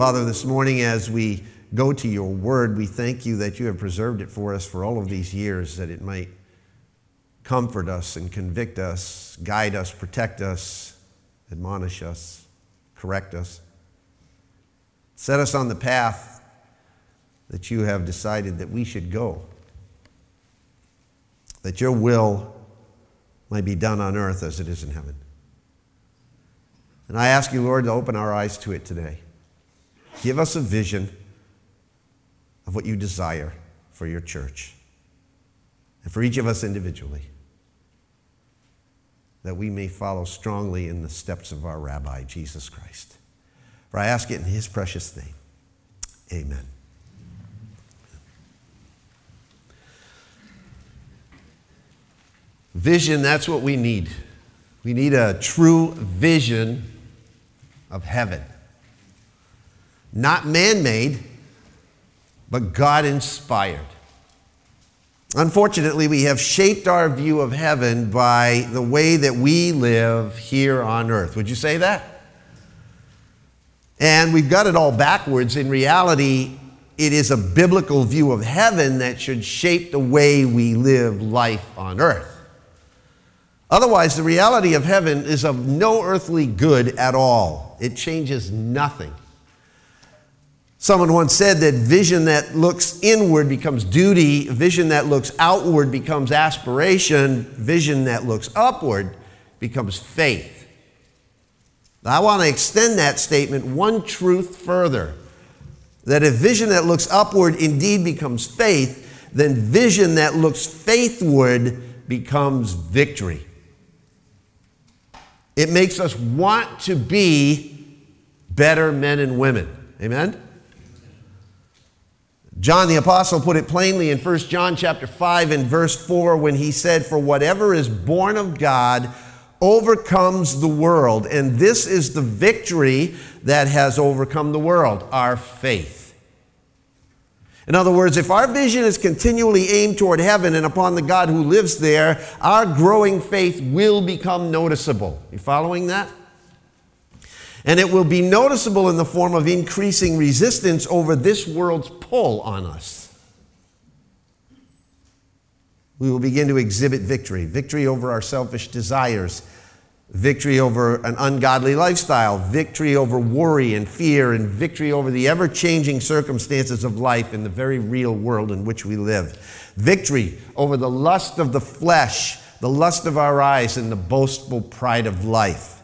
Father, this morning as we go to your word, we thank you that you have preserved it for us for all of these years, that it might comfort us and convict us, guide us, protect us, admonish us, correct us. Set us on the path that you have decided that we should go, that your will might be done on earth as it is in heaven. And I ask you, Lord, to open our eyes to it today. Give us a vision of what you desire for your church and for each of us individually, that we may follow strongly in the steps of our Rabbi, Jesus Christ. For I ask it in his precious name. Amen. Vision, that's what we need. We need a true vision of heaven. Not man made, but God inspired. Unfortunately, we have shaped our view of heaven by the way that we live here on earth. Would you say that? And we've got it all backwards. In reality, it is a biblical view of heaven that should shape the way we live life on earth. Otherwise, the reality of heaven is of no earthly good at all. It changes nothing. Someone once said that vision that looks inward becomes duty, vision that looks outward becomes aspiration, vision that looks upward becomes faith. I want to extend that statement one truth further that if vision that looks upward indeed becomes faith, then vision that looks faithward becomes victory. It makes us want to be better men and women. Amen? John the apostle put it plainly in 1 John chapter 5 and verse 4 when he said for whatever is born of God overcomes the world and this is the victory that has overcome the world our faith. In other words, if our vision is continually aimed toward heaven and upon the God who lives there, our growing faith will become noticeable. You following that? And it will be noticeable in the form of increasing resistance over this world's pull on us. We will begin to exhibit victory victory over our selfish desires victory over an ungodly lifestyle, victory over worry and fear, and victory over the ever changing circumstances of life in the very real world in which we live, victory over the lust of the flesh, the lust of our eyes, and the boastful pride of life.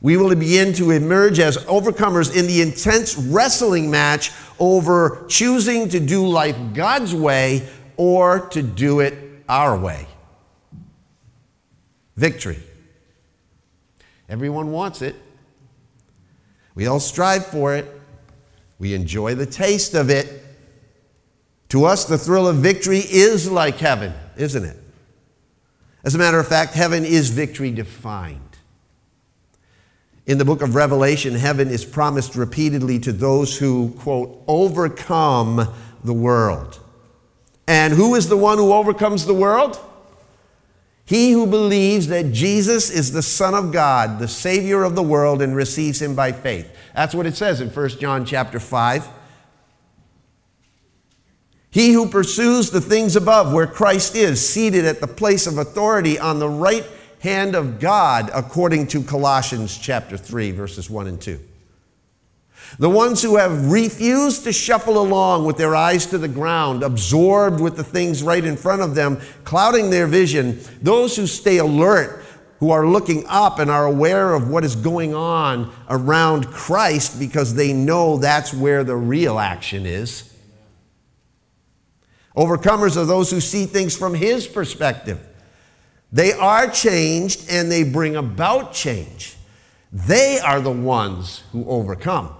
We will begin to emerge as overcomers in the intense wrestling match over choosing to do life God's way or to do it our way. Victory. Everyone wants it. We all strive for it. We enjoy the taste of it. To us, the thrill of victory is like heaven, isn't it? As a matter of fact, heaven is victory defined. In the book of Revelation, heaven is promised repeatedly to those who, quote, overcome the world. And who is the one who overcomes the world? He who believes that Jesus is the Son of God, the Savior of the world, and receives him by faith. That's what it says in 1 John chapter 5. He who pursues the things above, where Christ is, seated at the place of authority on the right hand of God, according to Colossians chapter 3, verses 1 and 2. The ones who have refused to shuffle along with their eyes to the ground, absorbed with the things right in front of them, clouding their vision. Those who stay alert, who are looking up and are aware of what is going on around Christ because they know that's where the real action is. Overcomers are those who see things from His perspective. They are changed and they bring about change. They are the ones who overcome.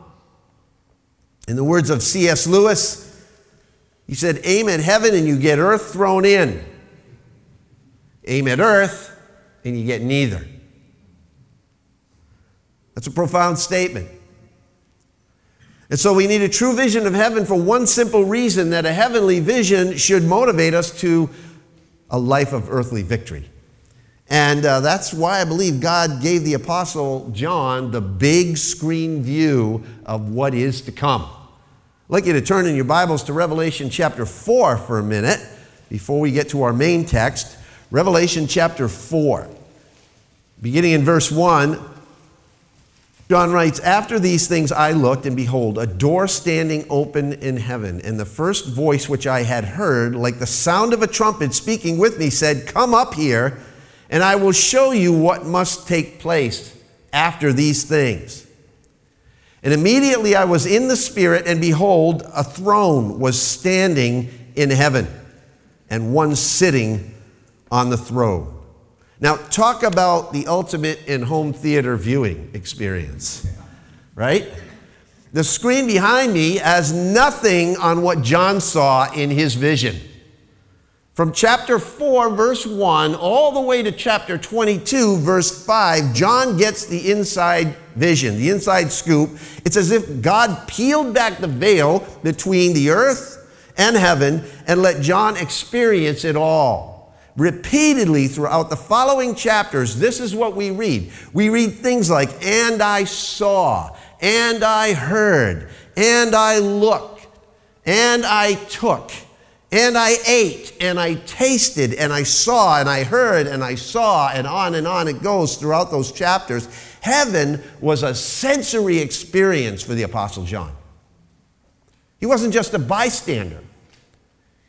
In the words of C.S. Lewis, he said, Aim at heaven and you get earth thrown in. Aim at earth and you get neither. That's a profound statement. And so we need a true vision of heaven for one simple reason that a heavenly vision should motivate us to a life of earthly victory. And uh, that's why I believe God gave the Apostle John the big screen view of what is to come. I'd like you to turn in your Bibles to Revelation chapter 4 for a minute before we get to our main text. Revelation chapter 4. Beginning in verse 1, John writes, After these things I looked, and behold, a door standing open in heaven. And the first voice which I had heard, like the sound of a trumpet speaking with me, said, Come up here and I will show you what must take place after these things. And immediately I was in the Spirit, and behold, a throne was standing in heaven, and one sitting on the throne. Now, talk about the ultimate in home theater viewing experience, right? The screen behind me has nothing on what John saw in his vision. From chapter 4, verse 1, all the way to chapter 22, verse 5, John gets the inside vision, the inside scoop. It's as if God peeled back the veil between the earth and heaven and let John experience it all. Repeatedly throughout the following chapters, this is what we read. We read things like, and I saw, and I heard, and I looked, and I took. And I ate and I tasted and I saw and I heard and I saw and on and on it goes throughout those chapters. Heaven was a sensory experience for the Apostle John. He wasn't just a bystander,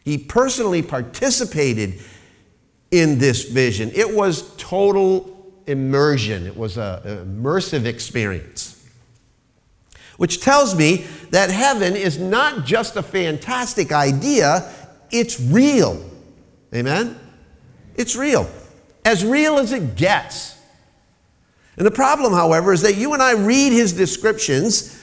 he personally participated in this vision. It was total immersion, it was an immersive experience which tells me that heaven is not just a fantastic idea, it's real. Amen? It's real. As real as it gets. And the problem, however, is that you and I read his descriptions.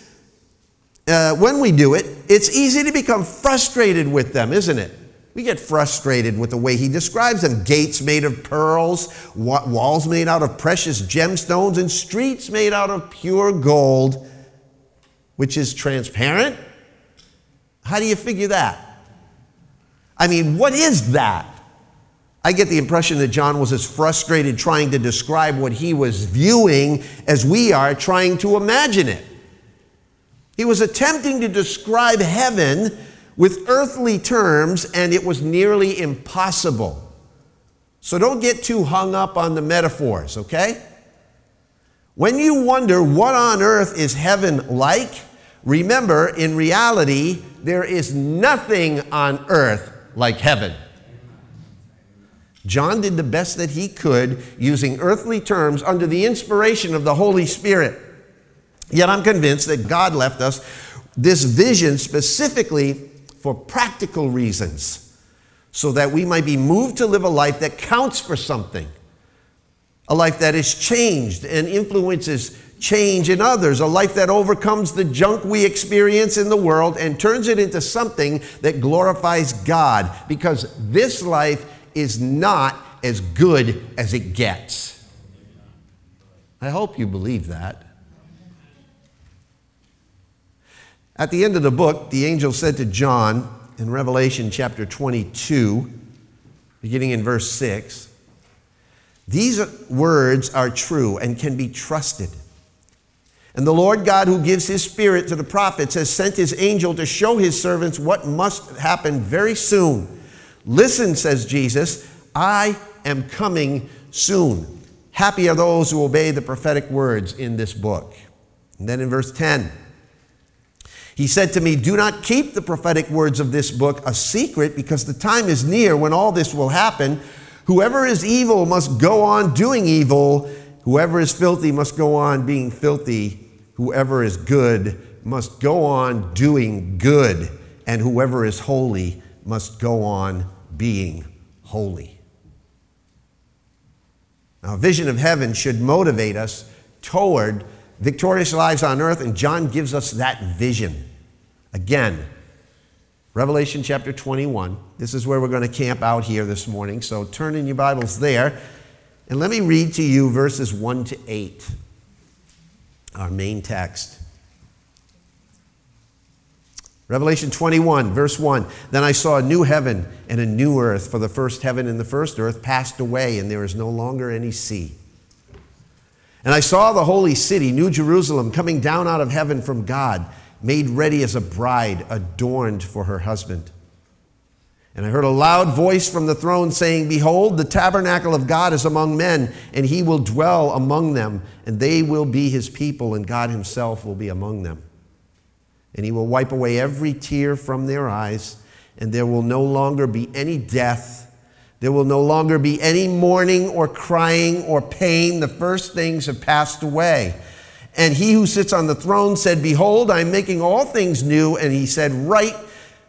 Uh, when we do it, it's easy to become frustrated with them, isn't it? We get frustrated with the way he describes them gates made of pearls, walls made out of precious gemstones, and streets made out of pure gold, which is transparent. How do you figure that? I mean, what is that? I get the impression that John was as frustrated trying to describe what he was viewing as we are trying to imagine it. He was attempting to describe heaven with earthly terms, and it was nearly impossible. So don't get too hung up on the metaphors, okay? When you wonder what on earth is heaven like, remember, in reality, there is nothing on earth like heaven. John did the best that he could using earthly terms under the inspiration of the Holy Spirit. Yet I'm convinced that God left us this vision specifically for practical reasons, so that we might be moved to live a life that counts for something, a life that is changed and influences change in others, a life that overcomes the junk we experience in the world and turns it into something that glorifies God because this life is not as good as it gets. I hope you believe that. At the end of the book, the angel said to John in Revelation chapter 22, beginning in verse 6, These words are true and can be trusted. And the Lord God, who gives his spirit to the prophets, has sent his angel to show his servants what must happen very soon. Listen, says Jesus, I am coming soon. Happy are those who obey the prophetic words in this book. And then in verse 10, he said to me, Do not keep the prophetic words of this book a secret, because the time is near when all this will happen. Whoever is evil must go on doing evil. Whoever is filthy must go on being filthy whoever is good must go on doing good, and whoever is holy must go on being holy. Now, a vision of heaven should motivate us toward victorious lives on earth, and John gives us that vision. Again, Revelation chapter 21. This is where we're going to camp out here this morning. So turn in your Bibles there, and let me read to you verses 1 to 8 our main text. Revelation 21, verse 1 Then I saw a new heaven and a new earth, for the first heaven and the first earth passed away, and there is no longer any sea. And I saw the holy city, New Jerusalem, coming down out of heaven from God, made ready as a bride adorned for her husband. And I heard a loud voice from the throne saying, Behold, the tabernacle of God is among men, and he will dwell among them, and they will be his people, and God himself will be among them and he will wipe away every tear from their eyes, and there will no longer be any death. There will no longer be any mourning or crying or pain. The first things have passed away. And he who sits on the throne said, Behold, I am making all things new. And he said, Write,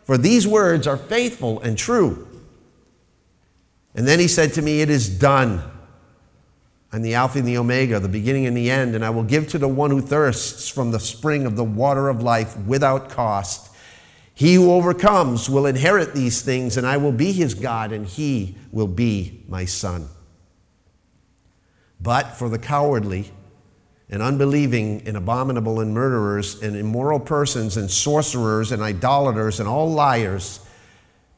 for these words are faithful and true. And then he said to me, It is done. I'm the Alpha and the Omega, the beginning and the end, and I will give to the one who thirsts from the spring of the water of life without cost. He who overcomes will inherit these things, and I will be his God, and he will be my son. But for the cowardly, and unbelieving, and abominable, and murderers, and immoral persons, and sorcerers, and idolaters, and all liars,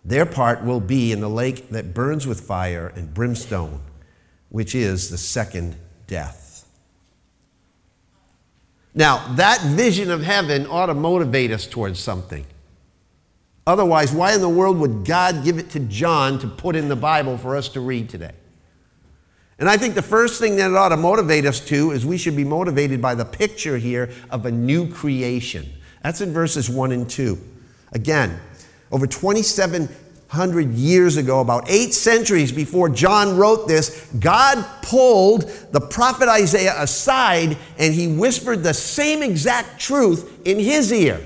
their part will be in the lake that burns with fire and brimstone which is the second death. Now, that vision of heaven ought to motivate us towards something. Otherwise, why in the world would God give it to John to put in the Bible for us to read today? And I think the first thing that it ought to motivate us to is we should be motivated by the picture here of a new creation. That's in verses 1 and 2. Again, over 27 hundred years ago, about eight centuries before John wrote this, God pulled the prophet Isaiah aside and he whispered the same exact truth in his ear.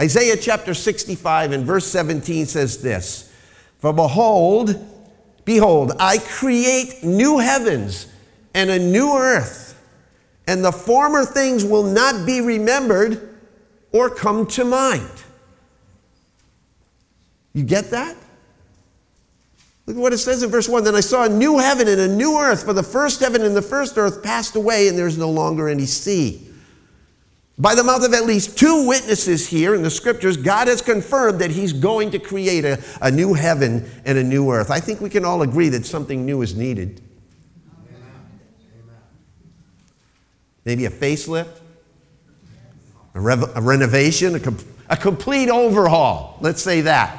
Isaiah chapter 65 and verse 17 says this For behold, behold, I create new heavens and a new earth, and the former things will not be remembered or come to mind. You get that? Look at what it says in verse 1 Then I saw a new heaven and a new earth, for the first heaven and the first earth passed away, and there's no longer any sea. By the mouth of at least two witnesses here in the scriptures, God has confirmed that He's going to create a, a new heaven and a new earth. I think we can all agree that something new is needed. Maybe a facelift, a, rev- a renovation, a, com- a complete overhaul. Let's say that.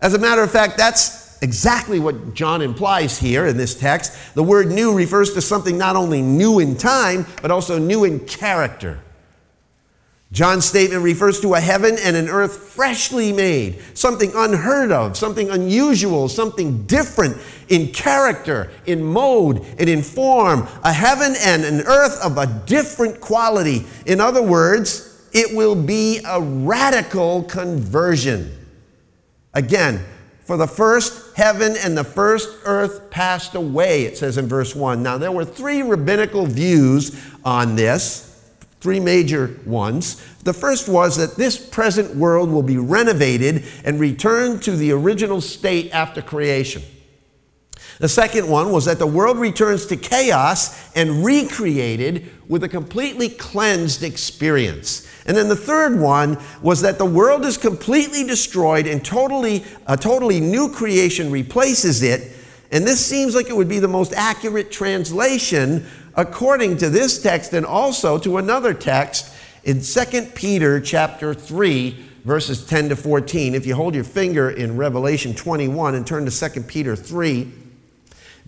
As a matter of fact, that's exactly what John implies here in this text. The word new refers to something not only new in time, but also new in character. John's statement refers to a heaven and an earth freshly made, something unheard of, something unusual, something different in character, in mode, and in form. A heaven and an earth of a different quality. In other words, it will be a radical conversion. Again, for the first heaven and the first earth passed away, it says in verse 1. Now, there were three rabbinical views on this, three major ones. The first was that this present world will be renovated and returned to the original state after creation. The second one was that the world returns to chaos and recreated with a completely cleansed experience. And then the third one was that the world is completely destroyed and totally, a totally new creation replaces it. And this seems like it would be the most accurate translation according to this text and also to another text in 2 Peter chapter 3 verses 10 to 14. If you hold your finger in Revelation 21 and turn to 2 Peter 3,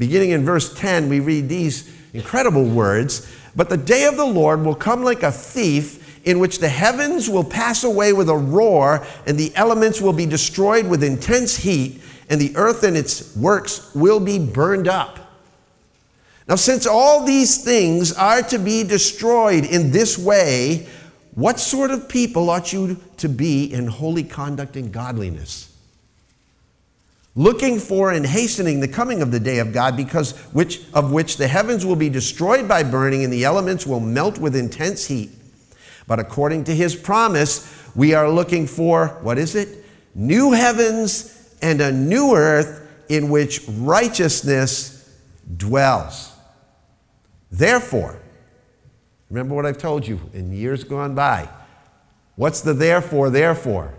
beginning in verse 10, we read these incredible words, "But the day of the Lord will come like a thief, in which the heavens will pass away with a roar, and the elements will be destroyed with intense heat, and the earth and its works will be burned up. Now, since all these things are to be destroyed in this way, what sort of people ought you to be in holy conduct and godliness? Looking for and hastening the coming of the day of God, because which, of which the heavens will be destroyed by burning, and the elements will melt with intense heat. But according to his promise, we are looking for, what is it? New heavens and a new earth in which righteousness dwells. Therefore, remember what I've told you in years gone by. What's the therefore, therefore?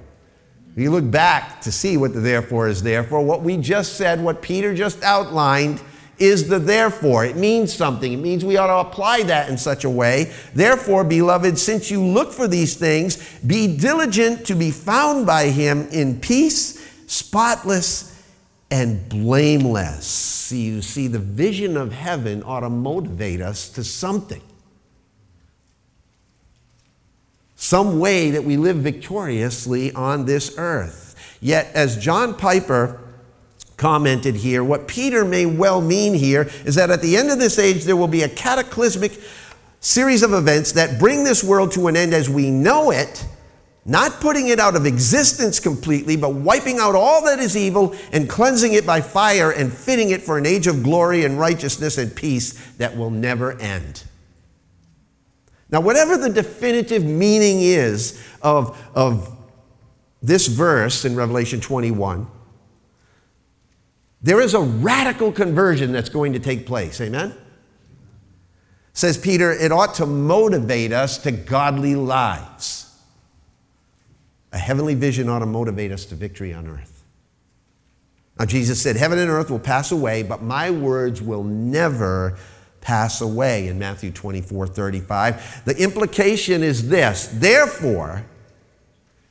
You look back to see what the therefore is there for. What we just said, what Peter just outlined, is the therefore. It means something. It means we ought to apply that in such a way. Therefore, beloved, since you look for these things, be diligent to be found by him in peace, spotless, and blameless. See, you see, the vision of heaven ought to motivate us to something. Some way that we live victoriously on this earth. Yet, as John Piper commented here, what Peter may well mean here is that at the end of this age, there will be a cataclysmic series of events that bring this world to an end as we know it not putting it out of existence completely, but wiping out all that is evil and cleansing it by fire and fitting it for an age of glory and righteousness and peace that will never end. Now, whatever the definitive meaning is of, of this verse in Revelation 21, there is a radical conversion that's going to take place. Amen? Says Peter, it ought to motivate us to godly lives. A heavenly vision ought to motivate us to victory on earth. Now, Jesus said, Heaven and earth will pass away, but my words will never pass away in Matthew 24 35. The implication is this therefore,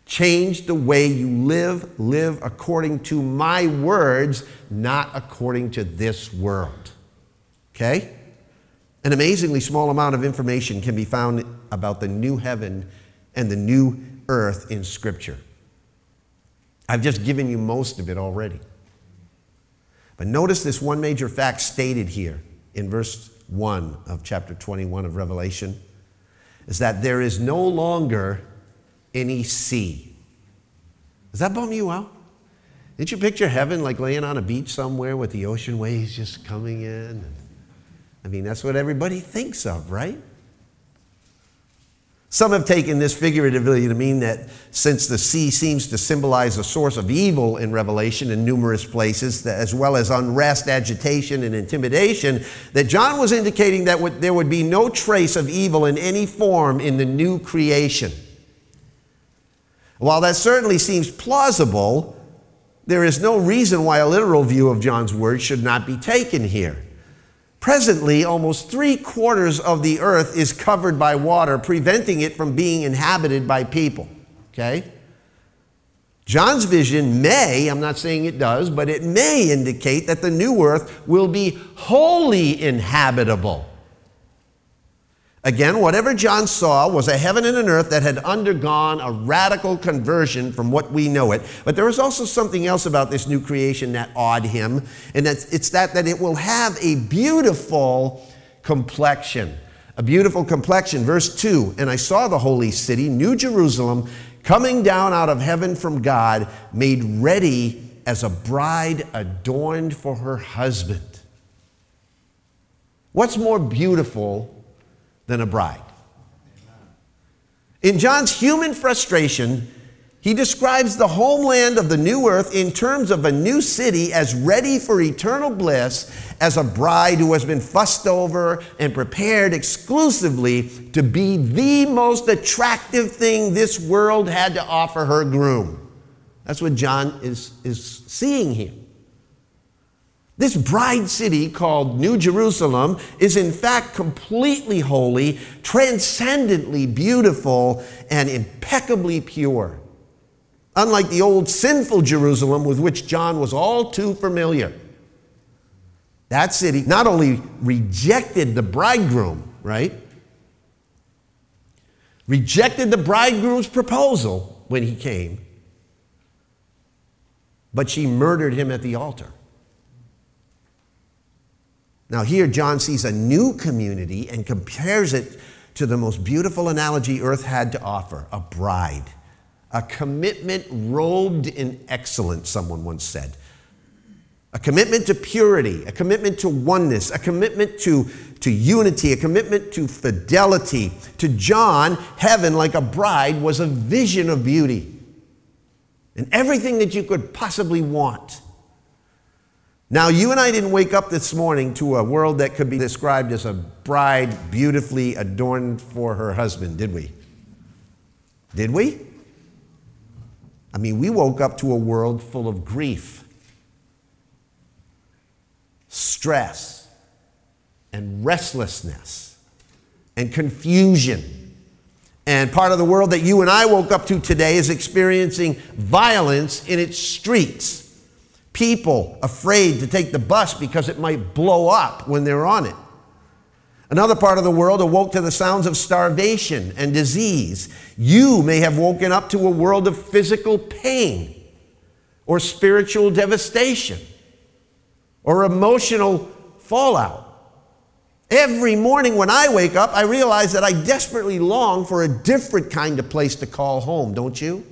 change the way you live, live according to my words, not according to this world. Okay? An amazingly small amount of information can be found about the new heaven and the new earth in Scripture. I've just given you most of it already. But notice this one major fact stated here in verse 1 of chapter 21 of Revelation is that there is no longer any sea. Does that bum you out? Didn't you picture heaven like laying on a beach somewhere with the ocean waves just coming in? I mean, that's what everybody thinks of, right? Some have taken this figuratively to mean that since the sea seems to symbolize a source of evil in Revelation in numerous places, as well as unrest, agitation, and intimidation, that John was indicating that there would be no trace of evil in any form in the new creation. While that certainly seems plausible, there is no reason why a literal view of John's words should not be taken here. Presently, almost three quarters of the earth is covered by water, preventing it from being inhabited by people. Okay? John's vision may, I'm not saying it does, but it may indicate that the new earth will be wholly inhabitable. Again, whatever John saw was a heaven and an earth that had undergone a radical conversion from what we know it. But there is also something else about this new creation that awed him, and it's that, that it will have a beautiful complexion. A beautiful complexion. Verse 2 And I saw the holy city, New Jerusalem, coming down out of heaven from God, made ready as a bride adorned for her husband. What's more beautiful than a bride. In John's human frustration, he describes the homeland of the new earth in terms of a new city as ready for eternal bliss as a bride who has been fussed over and prepared exclusively to be the most attractive thing this world had to offer her groom. That's what John is, is seeing here. This bride city called New Jerusalem is in fact completely holy, transcendently beautiful, and impeccably pure. Unlike the old sinful Jerusalem with which John was all too familiar. That city not only rejected the bridegroom, right? Rejected the bridegroom's proposal when he came, but she murdered him at the altar. Now, here John sees a new community and compares it to the most beautiful analogy earth had to offer a bride, a commitment robed in excellence, someone once said. A commitment to purity, a commitment to oneness, a commitment to, to unity, a commitment to fidelity. To John, heaven, like a bride, was a vision of beauty and everything that you could possibly want. Now, you and I didn't wake up this morning to a world that could be described as a bride beautifully adorned for her husband, did we? Did we? I mean, we woke up to a world full of grief, stress, and restlessness, and confusion. And part of the world that you and I woke up to today is experiencing violence in its streets. People afraid to take the bus because it might blow up when they're on it. Another part of the world awoke to the sounds of starvation and disease. You may have woken up to a world of physical pain or spiritual devastation or emotional fallout. Every morning when I wake up, I realize that I desperately long for a different kind of place to call home, don't you?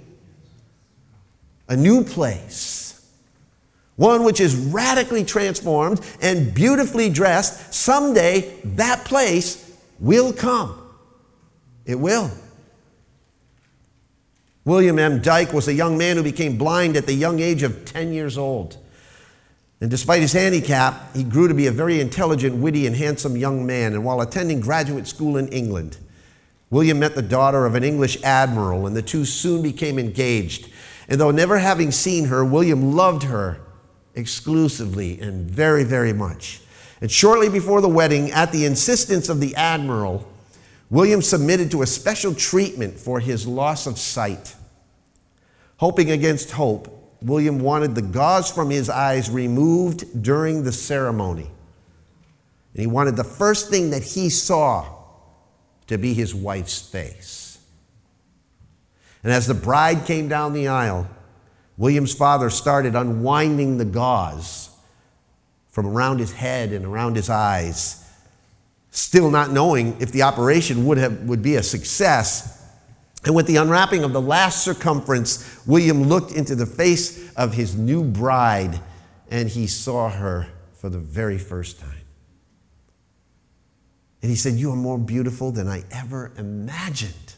A new place one which is radically transformed and beautifully dressed, someday that place will come. It will. William M. Dyke was a young man who became blind at the young age of 10 years old. And despite his handicap, he grew to be a very intelligent, witty, and handsome young man. And while attending graduate school in England, William met the daughter of an English admiral, and the two soon became engaged. And though never having seen her, William loved her exclusively and very, very much. And shortly before the wedding, at the insistence of the admiral, William submitted to a special treatment for his loss of sight. Hoping against hope, William wanted the gauze from his eyes removed during the ceremony. And he wanted the first thing that he saw to be his wife's face. And as the bride came down the aisle, William's father started unwinding the gauze from around his head and around his eyes, still not knowing if the operation would, have, would be a success. And with the unwrapping of the last circumference, William looked into the face of his new bride and he saw her for the very first time. And he said, You are more beautiful than I ever imagined.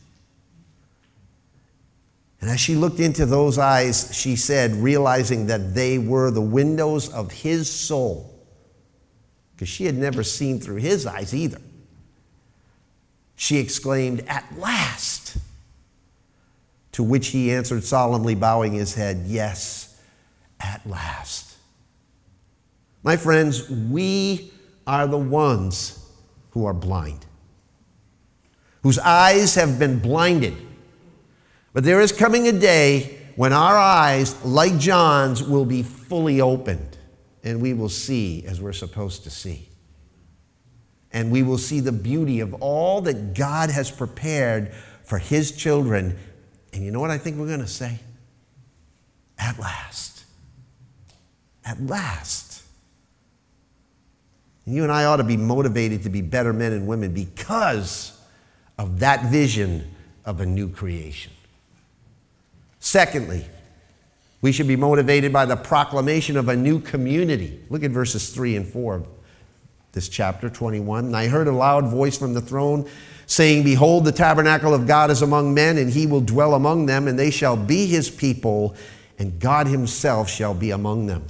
And as she looked into those eyes, she said, realizing that they were the windows of his soul, because she had never seen through his eyes either. She exclaimed, At last! To which he answered solemnly, bowing his head, Yes, at last. My friends, we are the ones who are blind, whose eyes have been blinded but there is coming a day when our eyes, like John's, will be fully opened and we will see as we're supposed to see. And we will see the beauty of all that God has prepared for His children. And you know what I think we're going to say? At last. At last. And you and I ought to be motivated to be better men and women because of that vision of a new creation. Secondly, we should be motivated by the proclamation of a new community. Look at verses 3 and 4 of this chapter 21. And I heard a loud voice from the throne saying, Behold, the tabernacle of God is among men, and he will dwell among them, and they shall be his people, and God himself shall be among them.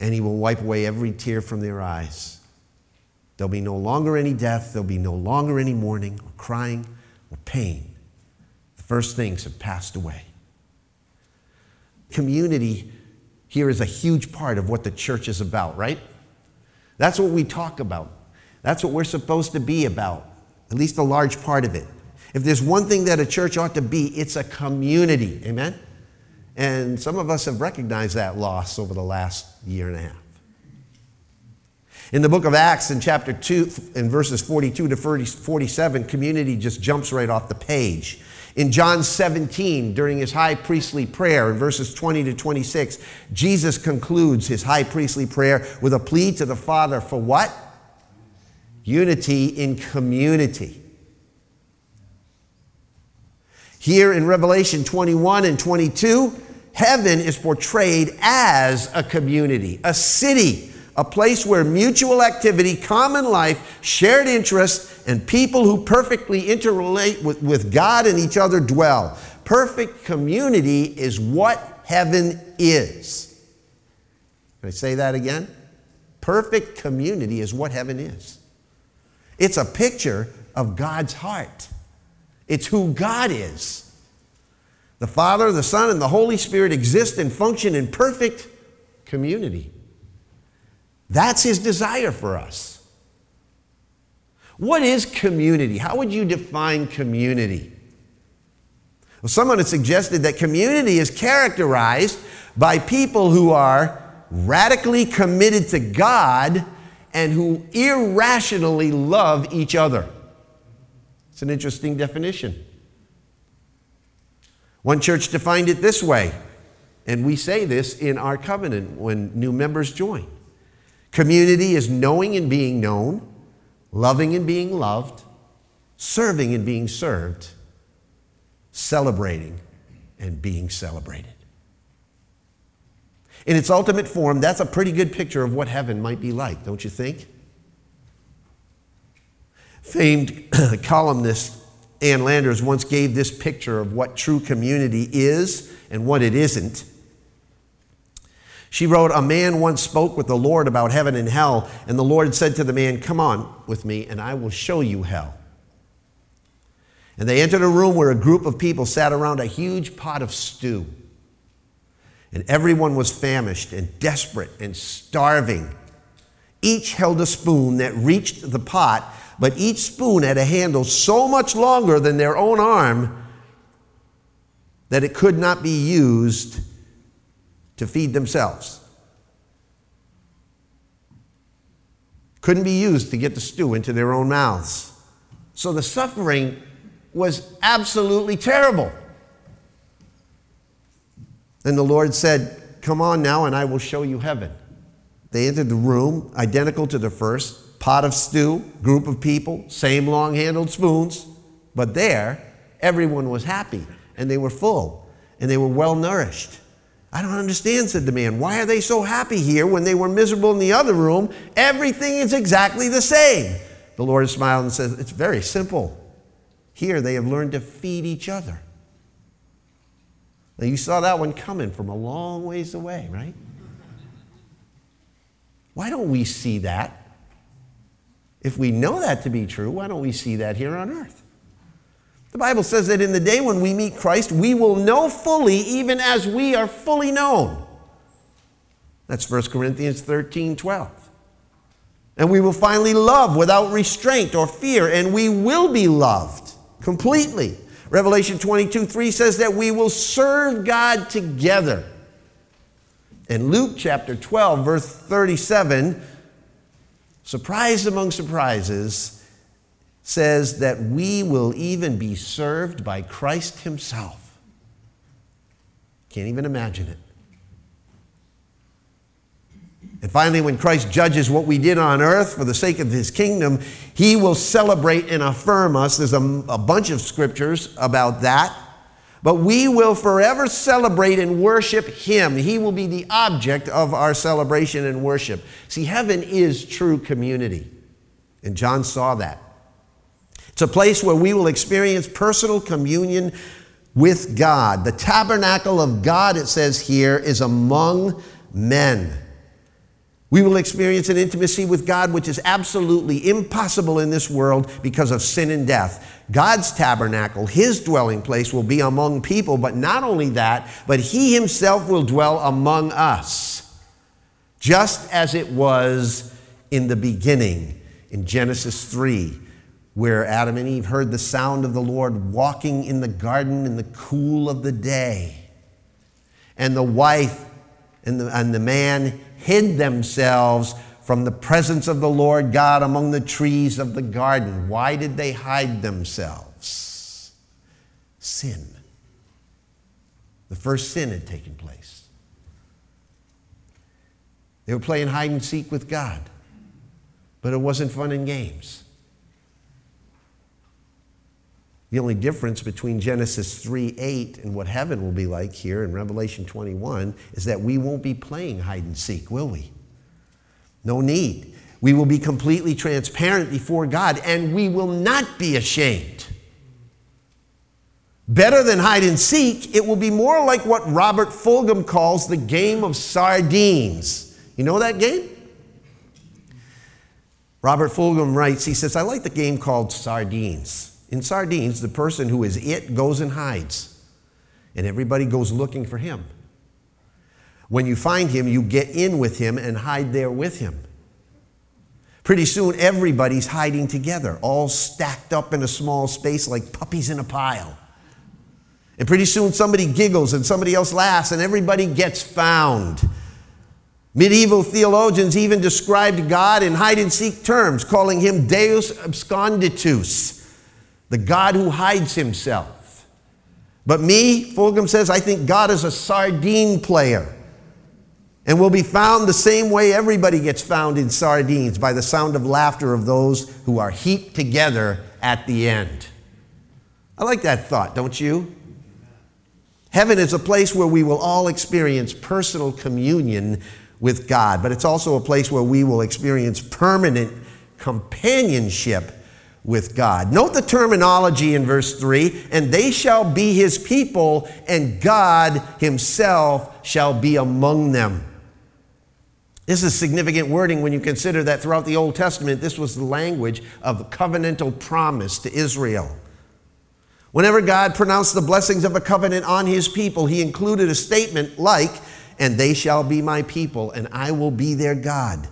And he will wipe away every tear from their eyes. There'll be no longer any death, there'll be no longer any mourning or crying or pain. The first things have passed away. Community here is a huge part of what the church is about, right? That's what we talk about. That's what we're supposed to be about, at least a large part of it. If there's one thing that a church ought to be, it's a community. Amen? And some of us have recognized that loss over the last year and a half. In the book of Acts, in chapter 2, in verses 42 to 47, community just jumps right off the page. In John 17, during his high priestly prayer, in verses 20 to 26, Jesus concludes his high priestly prayer with a plea to the Father for what? Unity in community. Here in Revelation 21 and 22, heaven is portrayed as a community, a city a place where mutual activity, common life, shared interests, and people who perfectly interrelate with, with God and each other dwell. Perfect community is what heaven is. Can I say that again? Perfect community is what heaven is. It's a picture of God's heart. It's who God is. The Father, the Son, and the Holy Spirit exist and function in perfect community. That's His desire for us. What is community? How would you define community? Well, someone has suggested that community is characterized by people who are radically committed to God and who irrationally love each other. It's an interesting definition. One church defined it this way, and we say this in our covenant when new members join. Community is knowing and being known, loving and being loved, serving and being served, celebrating and being celebrated. In its ultimate form, that's a pretty good picture of what heaven might be like, don't you think? Famed columnist Ann Landers once gave this picture of what true community is and what it isn't. She wrote, A man once spoke with the Lord about heaven and hell, and the Lord said to the man, Come on with me, and I will show you hell. And they entered a room where a group of people sat around a huge pot of stew. And everyone was famished and desperate and starving. Each held a spoon that reached the pot, but each spoon had a handle so much longer than their own arm that it could not be used to feed themselves. Couldn't be used to get the stew into their own mouths. So the suffering was absolutely terrible. And the Lord said, Come on now, and I will show you heaven. They entered the room, identical to the first pot of stew, group of people, same long handled spoons. But there, everyone was happy, and they were full, and they were well nourished. I don't understand, said the man. Why are they so happy here when they were miserable in the other room? Everything is exactly the same. The Lord smiled and said, It's very simple. Here they have learned to feed each other. Now you saw that one coming from a long ways away, right? Why don't we see that? If we know that to be true, why don't we see that here on earth? The Bible says that in the day when we meet Christ, we will know fully even as we are fully known. That's 1 Corinthians 13 12. And we will finally love without restraint or fear, and we will be loved completely. Revelation 22 3 says that we will serve God together. In Luke chapter 12, verse 37, surprise among surprises, says that we will even be served by Christ Himself. Can't even imagine it. And finally, when Christ judges what we did on earth for the sake of his kingdom, he will celebrate and affirm us. There's a, a, bunch of scriptures about that. But we will forever celebrate and worship him. He will be the object of our celebration and worship. See, heaven is true community. And John saw that. It's a place where we will experience personal communion with God. The tabernacle of God, it says here, is among men. We will experience an intimacy with God which is absolutely impossible in this world because of sin and death. God's tabernacle, his dwelling place, will be among people, but not only that, but he himself will dwell among us, just as it was in the beginning in Genesis 3, where Adam and Eve heard the sound of the Lord walking in the garden in the cool of the day. And the wife and the, and the man hid themselves from the presence of the Lord God among the trees of the garden. Why did they hide themselves? Sin. The first sin had taken place. They were playing hide and seek with God, but it wasn't fun and games. The only difference between Genesis 3 8 and what heaven will be like here in Revelation 21 is that we won't be playing hide and seek, will we? No need. We will be completely transparent before God and we will not be ashamed. Better than hide and seek, it will be more like what Robert Fulghum calls the game of sardines. You know that game? Robert Fulghum writes, he says, I like the game called Sardines. In Sardines, the person who is it goes and hides, and everybody goes looking for him. When you find him, you get in with him and hide there with him. Pretty soon, everybody's hiding together, all stacked up in a small space like puppies in a pile. And pretty soon, somebody giggles and somebody else laughs, and everybody gets found. Medieval theologians even described God in hide and seek terms, calling him Deus absconditus, the God who hides himself. But me, Fulghum says, I think God is a sardine player and will be found the same way everybody gets found in sardines by the sound of laughter of those who are heaped together at the end. I like that thought, don't you? Heaven is a place where we will all experience personal communion with God, but it's also a place where we will experience permanent companionship with God. Note the terminology in verse 3 and they shall be his people, and God himself shall be among them. This is significant wording when you consider that throughout the Old Testament, this was the language of covenantal promise to Israel. Whenever God pronounced the blessings of a covenant on his people, he included a statement like, And they shall be my people, and I will be their God.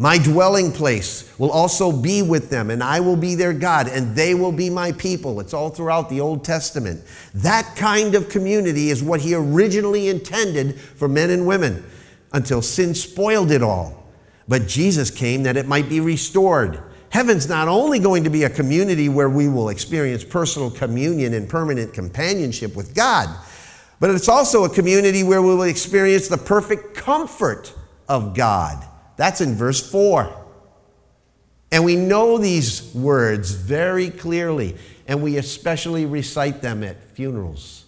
My dwelling place will also be with them, and I will be their God, and they will be my people. It's all throughout the Old Testament. That kind of community is what he originally intended for men and women until sin spoiled it all. But Jesus came that it might be restored. Heaven's not only going to be a community where we will experience personal communion and permanent companionship with God, but it's also a community where we will experience the perfect comfort of God. That's in verse 4. And we know these words very clearly, and we especially recite them at funerals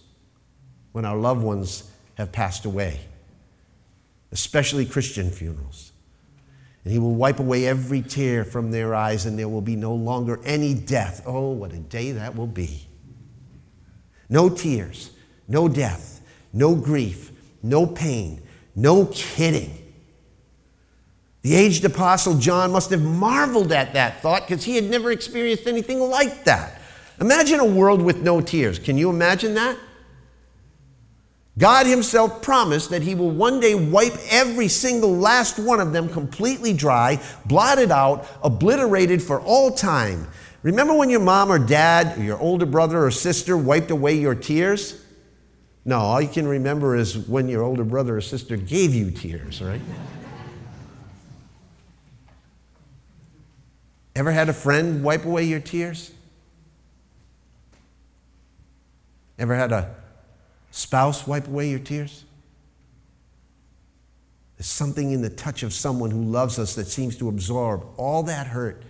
when our loved ones have passed away especially Christian funerals. And he will wipe away every tear from their eyes, and there will be no longer any death. Oh, what a day that will be! No tears, no death, no grief, no pain, no kidding. The aged apostle John must have marveled at that thought because he had never experienced anything like that. Imagine a world with no tears. Can you imagine that? God Himself promised that He will one day wipe every single last one of them completely dry, blotted out, obliterated for all time. Remember when your mom or dad, or your older brother or sister wiped away your tears? No, all you can remember is when your older brother or sister gave you tears, right? Ever had a friend wipe away your tears? Ever had a Spouse, wipe away your tears. There's something in the touch of someone who loves us that seems to absorb all that hurt,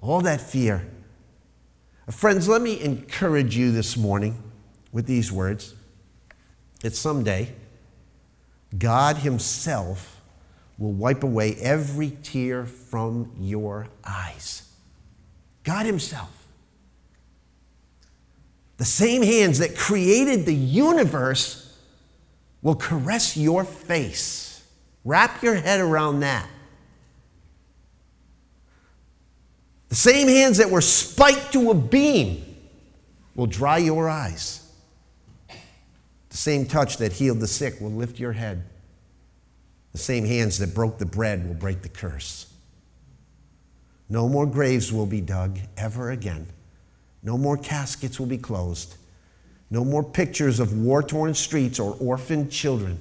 all that fear. Friends, let me encourage you this morning with these words that someday God Himself will wipe away every tear from your eyes. God Himself. The same hands that created the universe will caress your face. Wrap your head around that. The same hands that were spiked to a beam will dry your eyes. The same touch that healed the sick will lift your head. The same hands that broke the bread will break the curse. No more graves will be dug ever again. No more caskets will be closed. No more pictures of war torn streets or orphaned children.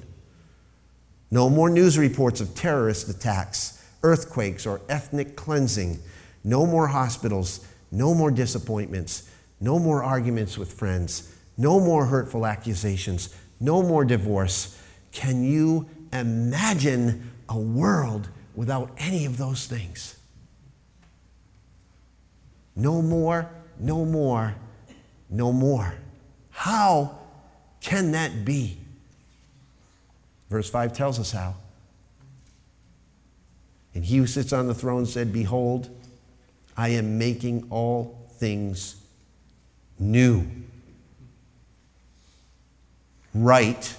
No more news reports of terrorist attacks, earthquakes, or ethnic cleansing. No more hospitals. No more disappointments. No more arguments with friends. No more hurtful accusations. No more divorce. Can you imagine a world without any of those things? No more no more, no more. How can that be? Verse 5 tells us how. And he who sits on the throne said, Behold, I am making all things new. Right,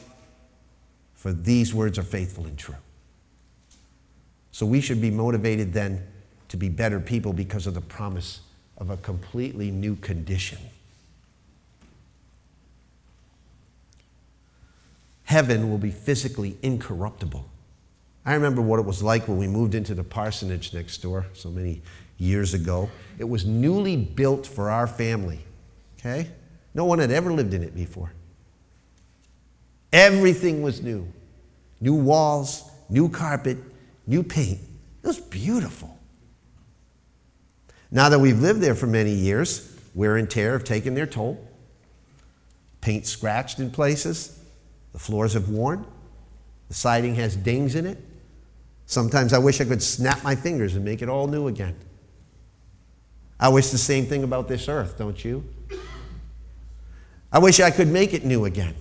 for these words are faithful and true. So we should be motivated then to be better people because of the promise of a completely new condition. Heaven will be physically incorruptible. I remember what it was like when we moved into the parsonage next door so many years ago. It was newly built for our family, okay? No one had ever lived in it before. Everything was new new walls, new carpet, new paint. It was beautiful. Now that we've lived there for many years, wear and tear have taken their toll. Paint scratched in places, the floors have worn, the siding has dings in it. Sometimes I wish I could snap my fingers and make it all new again. I wish the same thing about this earth, don't you? I wish I could make it new again.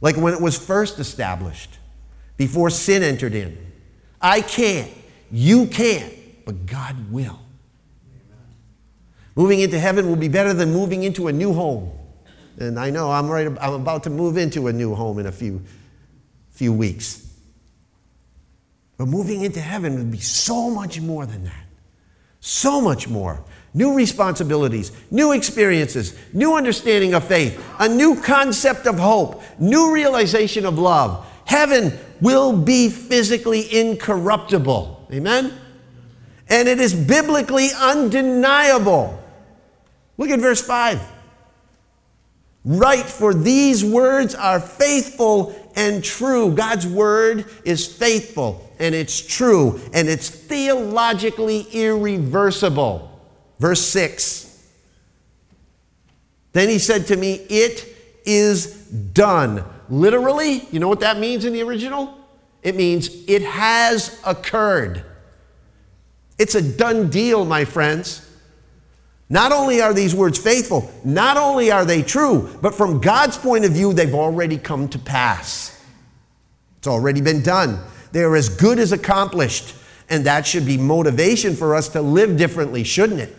Like when it was first established, before sin entered in. I can't, you can't, but God will. Moving into heaven will be better than moving into a new home. And I know I'm, right, I'm about to move into a new home in a few, few weeks. But moving into heaven would be so much more than that. So much more. New responsibilities, new experiences, new understanding of faith, a new concept of hope, new realization of love. Heaven will be physically incorruptible. Amen? And it is biblically undeniable. Look at verse 5. Right, for these words are faithful and true. God's word is faithful and it's true and it's theologically irreversible. Verse 6. Then he said to me, It is done. Literally, you know what that means in the original? It means it has occurred. It's a done deal, my friends. Not only are these words faithful, not only are they true, but from God's point of view, they've already come to pass. It's already been done. They are as good as accomplished. And that should be motivation for us to live differently, shouldn't it?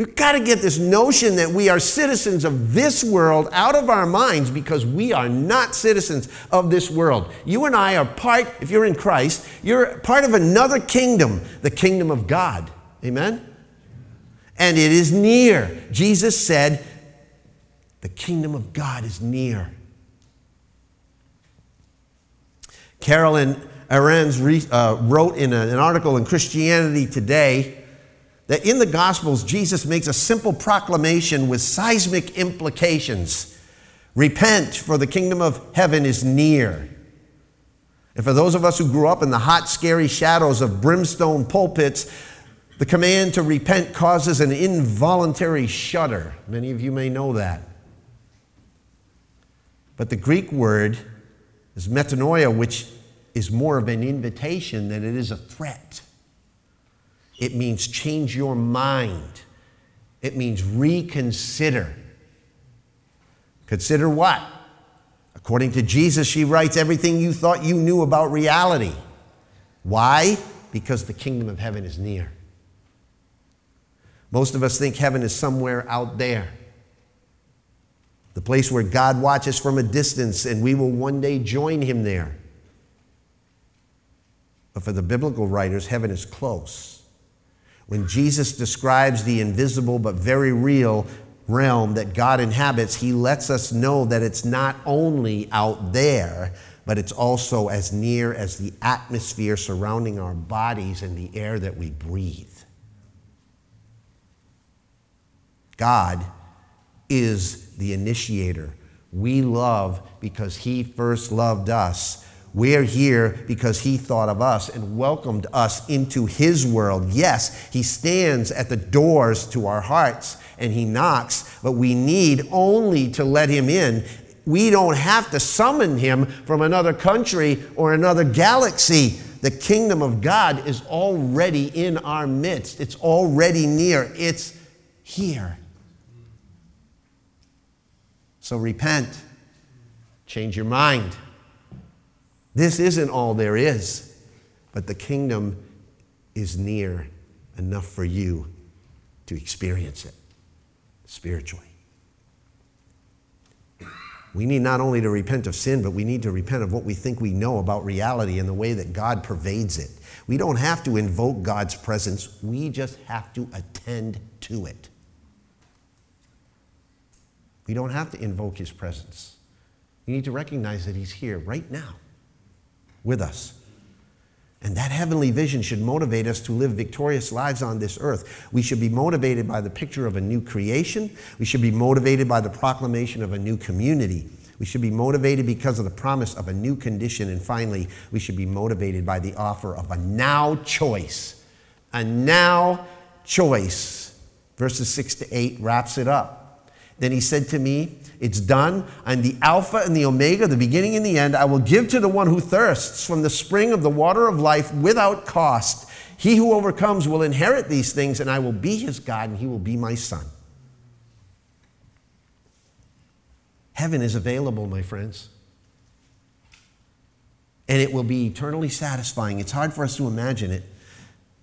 We've got to get this notion that we are citizens of this world out of our minds because we are not citizens of this world. You and I are part, if you're in Christ, you're part of another kingdom, the kingdom of God. Amen? And it is near. Jesus said, the kingdom of God is near. Carolyn Arends uh, wrote in an article in Christianity Today that in the Gospels, Jesus makes a simple proclamation with seismic implications Repent, for the kingdom of heaven is near. And for those of us who grew up in the hot, scary shadows of brimstone pulpits, the command to repent causes an involuntary shudder. Many of you may know that. But the Greek word is metanoia, which is more of an invitation than it is a threat. It means change your mind. It means reconsider. Consider what? According to Jesus, she writes everything you thought you knew about reality. Why? Because the kingdom of heaven is near. Most of us think heaven is somewhere out there the place where God watches from a distance and we will one day join him there. But for the biblical writers, heaven is close. When Jesus describes the invisible but very real realm that God inhabits, he lets us know that it's not only out there, but it's also as near as the atmosphere surrounding our bodies and the air that we breathe. God is the initiator. We love because he first loved us. We're here because he thought of us and welcomed us into his world. Yes, he stands at the doors to our hearts and he knocks, but we need only to let him in. We don't have to summon him from another country or another galaxy. The kingdom of God is already in our midst, it's already near, it's here. So repent, change your mind. This isn't all there is, but the kingdom is near enough for you to experience it spiritually. We need not only to repent of sin, but we need to repent of what we think we know about reality and the way that God pervades it. We don't have to invoke God's presence, we just have to attend to it. We don't have to invoke his presence. You need to recognize that he's here right now with us. And that heavenly vision should motivate us to live victorious lives on this earth. We should be motivated by the picture of a new creation. We should be motivated by the proclamation of a new community. We should be motivated because of the promise of a new condition. And finally, we should be motivated by the offer of a now choice. A now choice. Verses 6 to 8 wraps it up. Then he said to me, It's done. I'm the Alpha and the Omega, the beginning and the end. I will give to the one who thirsts from the spring of the water of life without cost. He who overcomes will inherit these things, and I will be his God, and he will be my son. Heaven is available, my friends. And it will be eternally satisfying. It's hard for us to imagine it.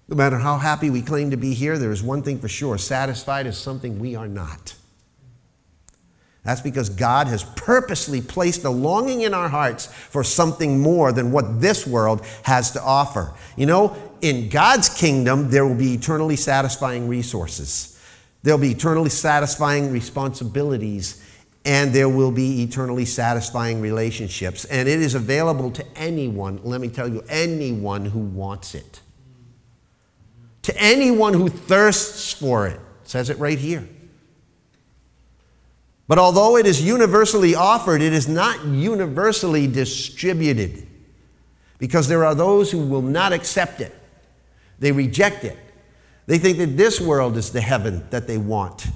No matter how happy we claim to be here, there is one thing for sure satisfied is something we are not. That's because God has purposely placed a longing in our hearts for something more than what this world has to offer. You know, in God's kingdom, there will be eternally satisfying resources, there'll be eternally satisfying responsibilities, and there will be eternally satisfying relationships. And it is available to anyone, let me tell you, anyone who wants it. To anyone who thirsts for it. it says it right here. But although it is universally offered, it is not universally distributed because there are those who will not accept it. They reject it. They think that this world is the heaven that they want.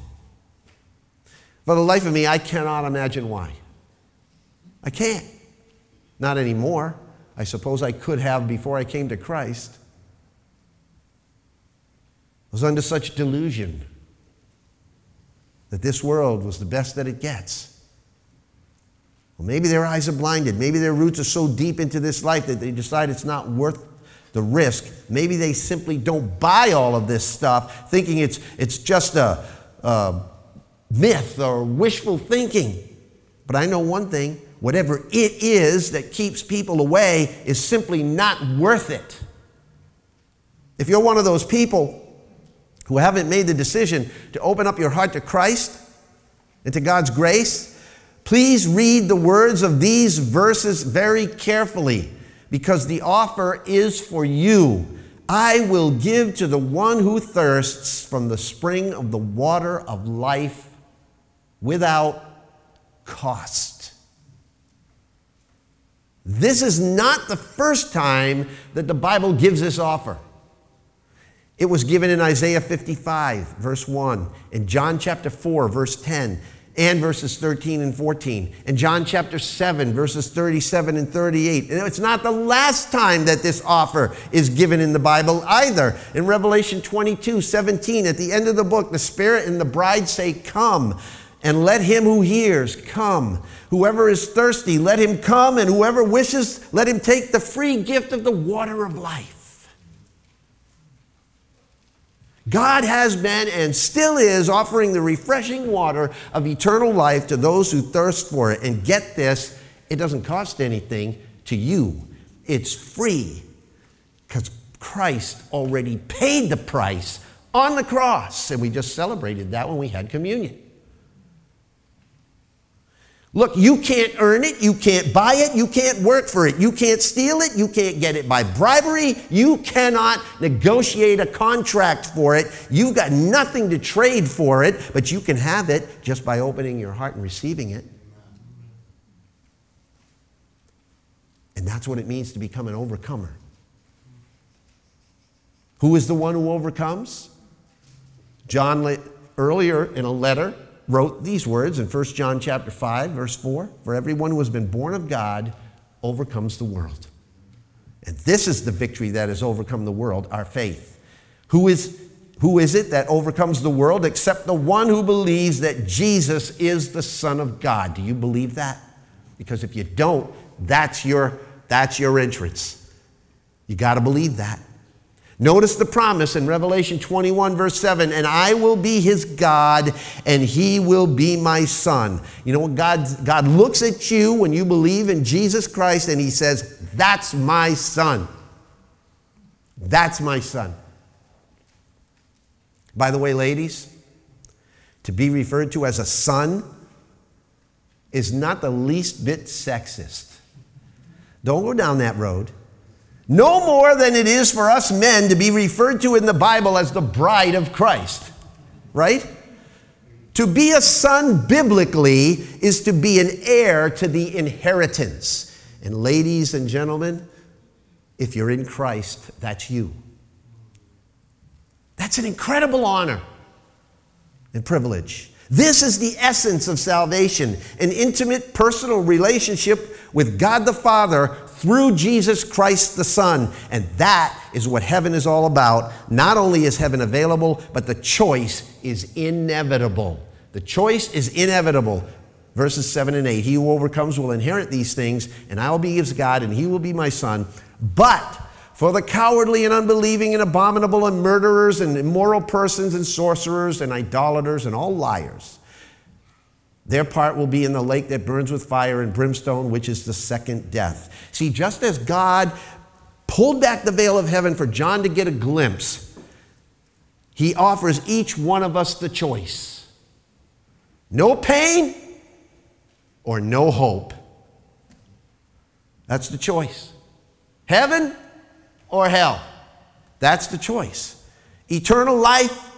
For the life of me, I cannot imagine why. I can't. Not anymore. I suppose I could have before I came to Christ. I was under such delusion that this world was the best that it gets. Well, maybe their eyes are blinded. Maybe their roots are so deep into this life that they decide it's not worth the risk. Maybe they simply don't buy all of this stuff, thinking it's, it's just a, a myth or wishful thinking. But I know one thing whatever it is that keeps people away is simply not worth it. If you're one of those people who haven't made the decision to open up your heart to Christ and to God's grace, please read the words of these verses very carefully because the offer is for you. I will give to the one who thirsts from the spring of the water of life without cost. This is not the first time that the Bible gives this offer. It was given in Isaiah 55, verse 1, in John chapter 4, verse 10, and verses 13 and 14, in John chapter 7, verses 37 and 38. And it's not the last time that this offer is given in the Bible either. In Revelation 22, 17, at the end of the book, the Spirit and the bride say, Come. And let him who hears come. Whoever is thirsty, let him come. And whoever wishes, let him take the free gift of the water of life. God has been and still is offering the refreshing water of eternal life to those who thirst for it. And get this, it doesn't cost anything to you, it's free because Christ already paid the price on the cross. And we just celebrated that when we had communion. Look, you can't earn it, you can't buy it, you can't work for it, you can't steal it, you can't get it by bribery, you cannot negotiate a contract for it. You've got nothing to trade for it, but you can have it just by opening your heart and receiving it. And that's what it means to become an overcomer. Who is the one who overcomes? John earlier in a letter wrote these words in 1 John chapter 5 verse 4, for everyone who has been born of God overcomes the world. And this is the victory that has overcome the world, our faith. Who is who is it that overcomes the world except the one who believes that Jesus is the son of God? Do you believe that? Because if you don't, that's your that's your entrance. You got to believe that. Notice the promise in Revelation 21, verse 7 and I will be his God, and he will be my son. You know what? God, God looks at you when you believe in Jesus Christ and he says, That's my son. That's my son. By the way, ladies, to be referred to as a son is not the least bit sexist. Don't go down that road. No more than it is for us men to be referred to in the Bible as the bride of Christ, right? To be a son biblically is to be an heir to the inheritance. And ladies and gentlemen, if you're in Christ, that's you. That's an incredible honor and privilege. This is the essence of salvation an intimate personal relationship with God the Father through Jesus Christ the Son. And that is what heaven is all about. Not only is heaven available, but the choice is inevitable. The choice is inevitable. Verses 7 and 8 He who overcomes will inherit these things, and I will be his God, and he will be my son. But for the cowardly and unbelieving and abominable and murderers and immoral persons and sorcerers and idolaters and all liars, their part will be in the lake that burns with fire and brimstone, which is the second death. See, just as God pulled back the veil of heaven for John to get a glimpse, he offers each one of us the choice no pain or no hope. That's the choice. Heaven or hell. That's the choice. Eternal life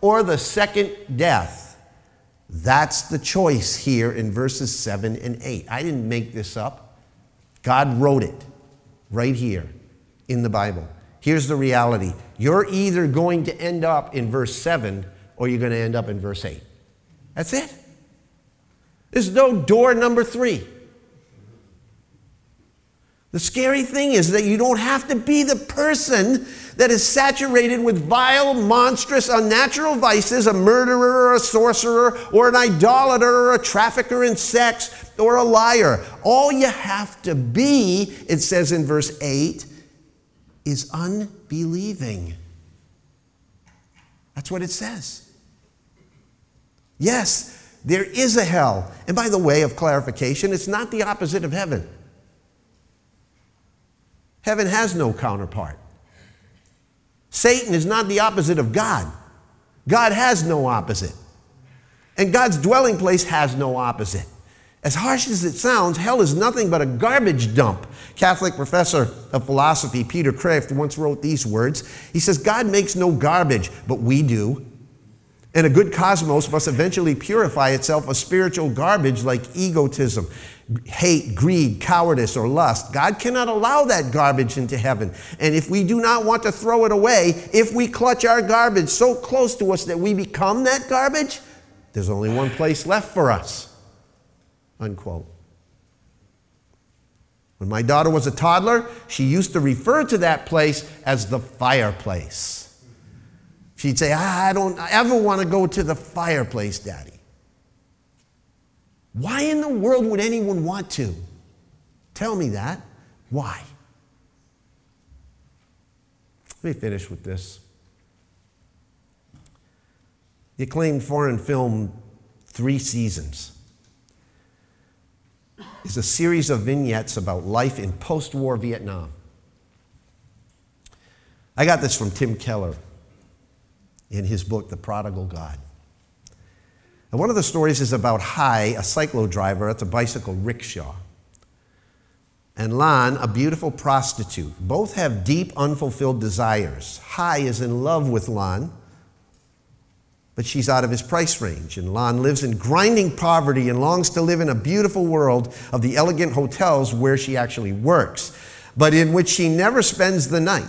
or the second death. That's the choice here in verses 7 and 8. I didn't make this up. God wrote it right here in the Bible. Here's the reality you're either going to end up in verse 7 or you're going to end up in verse 8. That's it. There's no door number three. The scary thing is that you don't have to be the person that is saturated with vile, monstrous, unnatural vices, a murderer or a sorcerer or an idolater or a trafficker in sex or a liar. All you have to be, it says in verse 8, is unbelieving. That's what it says. Yes, there is a hell. And by the way of clarification, it's not the opposite of heaven. Heaven has no counterpart. Satan is not the opposite of God. God has no opposite. And God's dwelling place has no opposite. As harsh as it sounds, hell is nothing but a garbage dump. Catholic professor of philosophy Peter Kreeft once wrote these words. He says, God makes no garbage, but we do. And a good cosmos must eventually purify itself of spiritual garbage like egotism, hate, greed, cowardice, or lust. God cannot allow that garbage into heaven. And if we do not want to throw it away, if we clutch our garbage so close to us that we become that garbage, there's only one place left for us. Unquote. When my daughter was a toddler, she used to refer to that place as the fireplace. She'd say, I don't ever want to go to the fireplace, Daddy. Why in the world would anyone want to? Tell me that. Why? Let me finish with this. The acclaimed foreign film, Three Seasons, is a series of vignettes about life in post war Vietnam. I got this from Tim Keller in his book, The Prodigal God. And one of the stories is about Hai, a cyclo driver at the bicycle rickshaw, and Lan, a beautiful prostitute. Both have deep, unfulfilled desires. Hai is in love with Lan, but she's out of his price range. And Lan lives in grinding poverty and longs to live in a beautiful world of the elegant hotels where she actually works, but in which she never spends the night.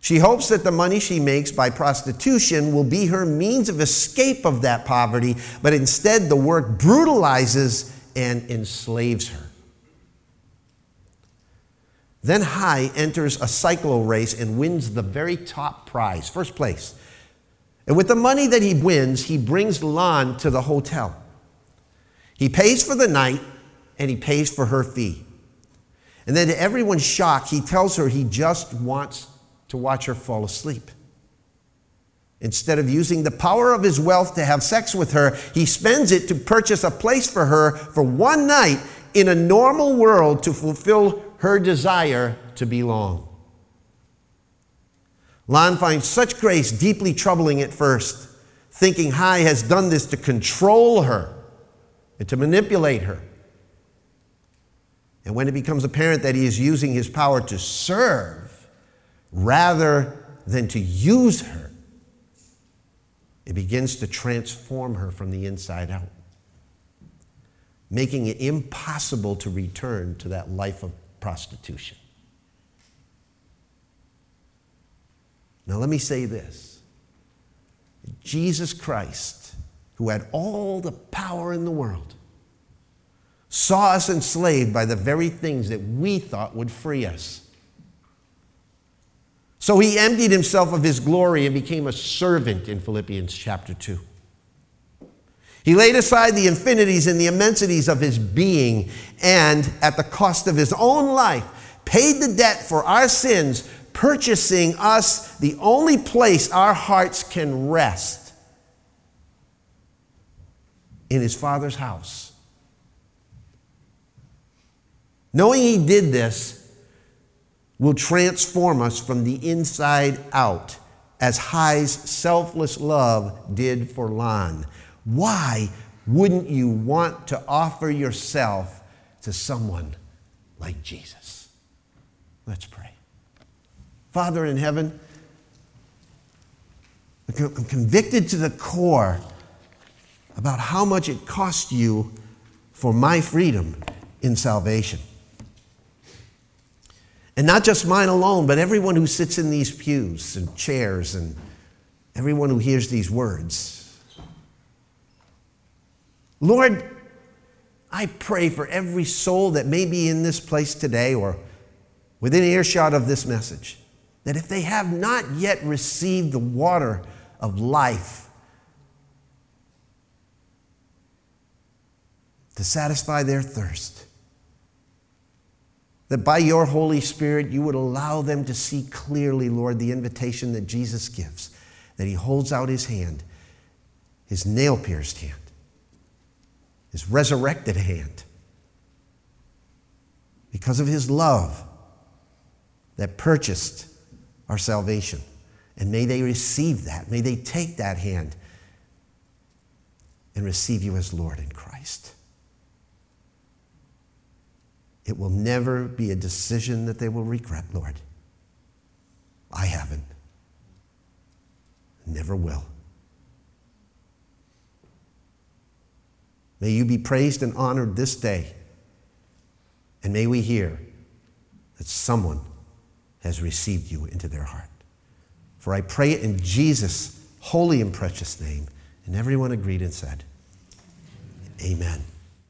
She hopes that the money she makes by prostitution will be her means of escape of that poverty, but instead the work brutalizes and enslaves her. Then Hai enters a cyclo race and wins the very top prize, first place. And with the money that he wins, he brings Lan to the hotel. He pays for the night and he pays for her fee. And then to everyone's shock, he tells her he just wants to watch her fall asleep. Instead of using the power of his wealth to have sex with her, he spends it to purchase a place for her for one night in a normal world to fulfill her desire to belong. Lan finds such grace deeply troubling at first, thinking Hai has done this to control her and to manipulate her. And when it becomes apparent that he is using his power to serve rather than to use her, it begins to transform her from the inside out, making it impossible to return to that life of prostitution. Now, let me say this Jesus Christ, who had all the power in the world, saw us enslaved by the very things that we thought would free us. So he emptied himself of his glory and became a servant in Philippians chapter 2. He laid aside the infinities and the immensities of his being and, at the cost of his own life, paid the debt for our sins, purchasing us the only place our hearts can rest in his Father's house. Knowing he did this will transform us from the inside out, as Hai's selfless love did for Lan. Why wouldn't you want to offer yourself to someone like Jesus? Let's pray. Father in heaven, I'm convicted to the core about how much it cost you for my freedom in salvation. And not just mine alone, but everyone who sits in these pews and chairs and everyone who hears these words. Lord, I pray for every soul that may be in this place today or within earshot of this message, that if they have not yet received the water of life to satisfy their thirst, that by your Holy Spirit you would allow them to see clearly, Lord, the invitation that Jesus gives, that he holds out his hand, his nail pierced hand, his resurrected hand, because of his love that purchased our salvation. And may they receive that. May they take that hand and receive you as Lord in Christ. It will never be a decision that they will regret, Lord. I haven't. Never will. May you be praised and honored this day. And may we hear that someone has received you into their heart. For I pray it in Jesus' holy and precious name. And everyone agreed and said, Amen.